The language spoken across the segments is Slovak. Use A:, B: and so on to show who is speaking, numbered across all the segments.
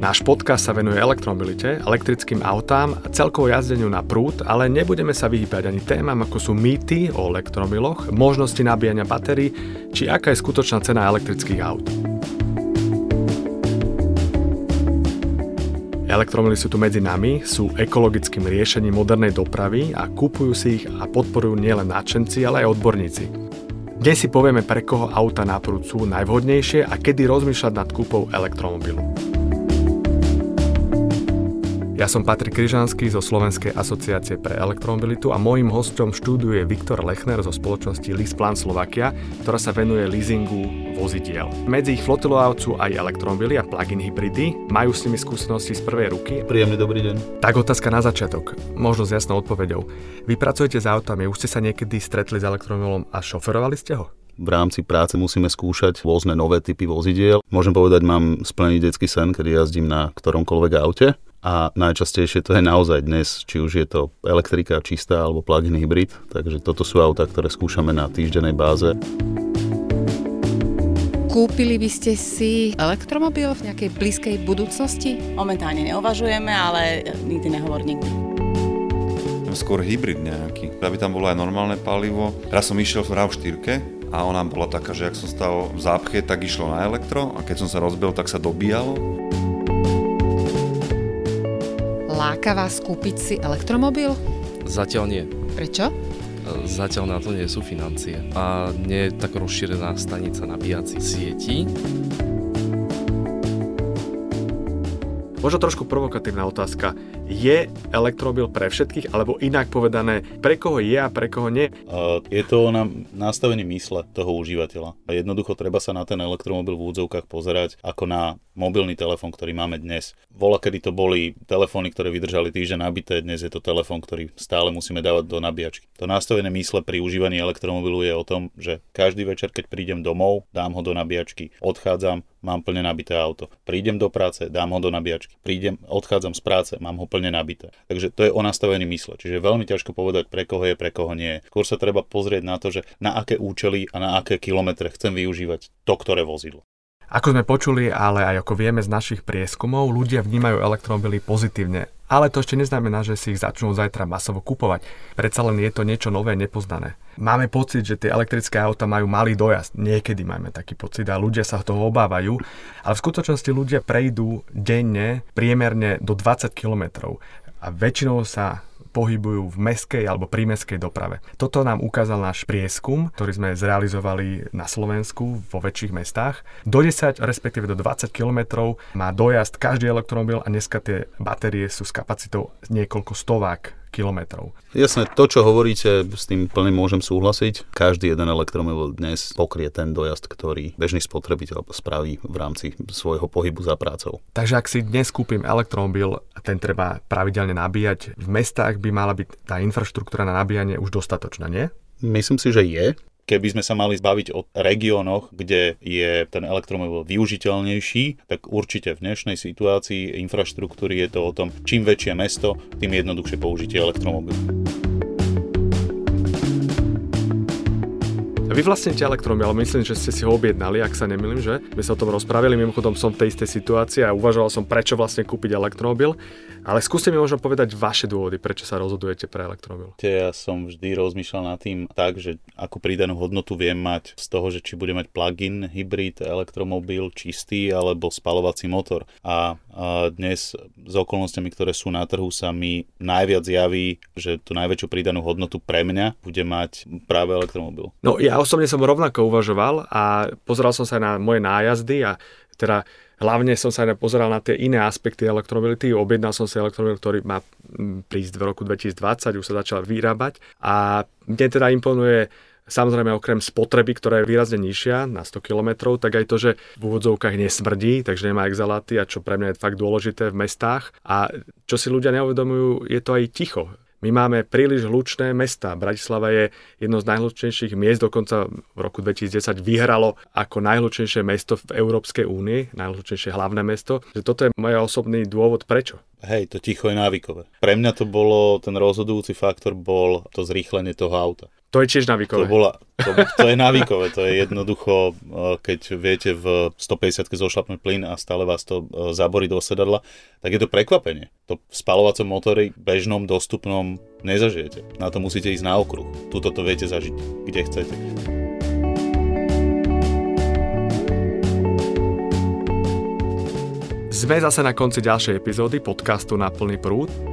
A: Náš podcast sa venuje elektromobilite, elektrickým autám a celkovo jazdeniu na prúd, ale nebudeme sa vyhýbať ani témam, ako sú mýty o elektromobiloch, možnosti nabíjania batérií, či aká je skutočná cena elektrických aut. Elektromily sú tu medzi nami, sú ekologickým riešením modernej dopravy a kúpujú si ich a podporujú nielen nadšenci, ale aj odborníci. Dnes si povieme, pre koho auta na prúd sú najvhodnejšie a kedy rozmýšľať nad kúpou elektromobilu. Ja som Patrik Kryžanský zo Slovenskej asociácie pre elektromobilitu a môjim hostom štúdiu je Viktor Lechner zo spoločnosti Leaseplan Slovakia, ktorá sa venuje leasingu vozidiel. Medzi ich flotilou sú aj elektromobily a plug-in hybridy. Majú s nimi skúsenosti z prvej ruky.
B: Príjemný dobrý deň.
A: Tak otázka na začiatok, možno s jasnou odpoveďou. Vy pracujete s autami, už ste sa niekedy stretli s elektromobilom a šoferovali ste ho?
B: V rámci práce musíme skúšať rôzne nové typy vozidiel. Môžem povedať, mám splnený detský sen, kedy jazdím na ktoromkoľvek aute. A najčastejšie to je naozaj dnes, či už je to elektrika čistá alebo plug-in hybrid. Takže toto sú auta, ktoré skúšame na týždennej báze.
C: Kúpili by ste si elektromobil v nejakej blízkej budúcnosti?
D: Momentálne neuvažujeme, ale nikdy nehovor nikdy.
E: Skôr hybrid nejaký. Aby tam bolo aj normálne palivo. Raz som išiel v RAV4 a ona bola taká, že ak som stal v zápche, tak išlo na elektro a keď som sa rozbil, tak sa dobíjalo.
C: Láka vás kúpiť si elektromobil?
F: Zatiaľ nie.
C: Prečo?
F: Zatiaľ na to nie sú financie. A nie je tak rozšírená stanica nabíjacích sietí.
A: Možno trošku provokatívna otázka. Je elektromobil pre všetkých, alebo inak povedané, pre koho je a pre koho nie?
B: Je to na nastavení mysle toho užívateľa. Jednoducho treba sa na ten elektromobil v úvodzovkách pozerať ako na mobilný telefón, ktorý máme dnes. Vola, kedy to boli telefóny, ktoré vydržali týždeň nabité, dnes je to telefón, ktorý stále musíme dávať do nabíjačky. To nastavené mysle pri užívaní elektromobilu je o tom, že každý večer, keď prídem domov, dám ho do nabíjačky, odchádzam, mám plne nabité auto. Prídem do práce, dám ho do nabíjačky. Prídem, odchádzam z práce, mám ho plne nabité. Takže to je o nastavení mysle. Čiže je veľmi ťažko povedať, pre koho je, pre koho nie. Skôr sa treba pozrieť na to, že na aké účely a na aké kilometre chcem využívať to, ktoré vozidlo.
A: Ako sme počuli, ale aj ako vieme z našich prieskumov, ľudia vnímajú elektromobily pozitívne. Ale to ešte neznamená, že si ich začnú zajtra masovo kupovať. Predsa len je to niečo nové, nepoznané. Máme pocit, že tie elektrické auta majú malý dojazd. Niekedy máme taký pocit a ľudia sa toho obávajú. Ale v skutočnosti ľudia prejdú denne priemerne do 20 km. A väčšinou sa pohybujú v meskej alebo prímeskej doprave. Toto nám ukázal náš prieskum, ktorý sme zrealizovali na Slovensku vo väčších mestách. Do 10, respektíve do 20 km má dojazd každý elektromobil a dneska tie batérie sú s kapacitou niekoľko stovák kilometrov.
B: Jasné, to, čo hovoríte, s tým plne môžem súhlasiť. Každý jeden elektromobil dnes pokrie ten dojazd, ktorý bežný spotrebiteľ spraví v rámci svojho pohybu za prácou.
A: Takže ak si dnes kúpim elektromobil ten treba pravidelne nabíjať, v mestách by mala byť tá infraštruktúra na nabíjanie už dostatočná, nie?
B: Myslím si, že je. Keby sme sa mali zbaviť o regiónoch, kde je ten elektromobil využiteľnejší, tak určite v dnešnej situácii infraštruktúry je to o tom, čím väčšie mesto, tým jednoduchšie použitie elektromobilu.
A: Vy vlastníte elektromobil, ale myslím, že ste si ho objednali, ak sa nemýlim, že? My sa o tom rozprávili, mimochodom som v tej istej situácii a uvažoval som, prečo vlastne kúpiť elektromobil. Ale skúste mi možno povedať vaše dôvody, prečo sa rozhodujete pre elektromobil.
B: Ja som vždy rozmýšľal nad tým tak, že akú pridanú hodnotu viem mať z toho, že či bude mať plug-in, hybrid, elektromobil, čistý alebo spalovací motor. A dnes s okolnostiami, ktoré sú na trhu, sa mi najviac javí, že tú najväčšiu pridanú hodnotu pre mňa bude mať práve elektromobil.
A: No ja osobne som rovnako uvažoval a pozeral som sa na moje nájazdy a teda hlavne som sa aj pozeral na tie iné aspekty elektromobility. Objednal som si elektromobil, ktorý má prísť v roku 2020, už sa začal vyrábať a mne teda imponuje Samozrejme, okrem spotreby, ktorá je výrazne nižšia na 100 km, tak aj to, že v úvodzovkách nesmrdí, takže nemá exaláty a čo pre mňa je fakt dôležité v mestách. A čo si ľudia neuvedomujú, je to aj ticho. My máme príliš hlučné mesta. Bratislava je jedno z najhlučnejších miest, dokonca v roku 2010 vyhralo ako najhlučnejšie mesto v Európskej únii, najhlučnejšie hlavné mesto. Že toto je môj osobný dôvod, prečo.
B: Hej, to ticho je návykové. Pre mňa to bolo, ten rozhodujúci faktor bol to zrýchlenie toho auta.
A: To je tiež návykové.
B: To, bola, to, to je návykové, to je jednoducho, eh, keď viete v 150 zošlapnúť plyn a stále vás to eh, zaborí do sedadla, tak je to prekvapenie. To v spalovacom motore bežnom, dostupnom nezažijete. Na to musíte ísť na okruh. Tuto to viete zažiť, kde chcete.
A: Sme zase na konci ďalšej epizódy podcastu Na plný prúd.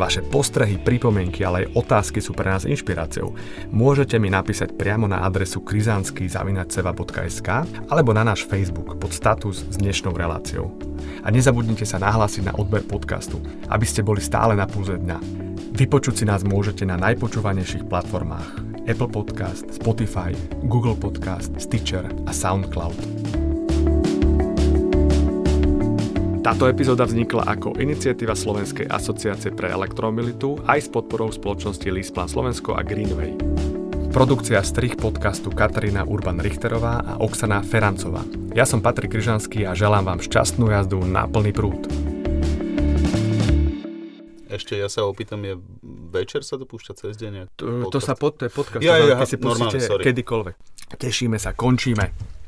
A: Vaše postrehy, pripomienky, ale aj otázky sú pre nás inšpiráciou. Môžete mi napísať priamo na adresu krizansky.seva.sk alebo na náš Facebook pod status s dnešnou reláciou. A nezabudnite sa nahlásiť na odber podcastu, aby ste boli stále na púze dňa. Vypočuť si nás môžete na najpočúvanejších platformách Apple Podcast, Spotify, Google Podcast, Stitcher a SoundCloud. Táto epizóda vznikla ako iniciatíva Slovenskej asociácie pre elektromobilitu aj s podporou spoločnosti Lisplan Slovensko a Greenway. Produkcia strich podcastu Katarína Urban-Richterová a Oksana Ferancová. Ja som Patrik Kryžanský a želám vám šťastnú jazdu na plný prúd.
B: Ešte ja sa opýtam, je večer sa to púšťa cez deň?
A: To, to sa pod, to je podcast,
B: Ja, ja,
A: keď si pustíte kedykoľvek. Tešíme sa, končíme.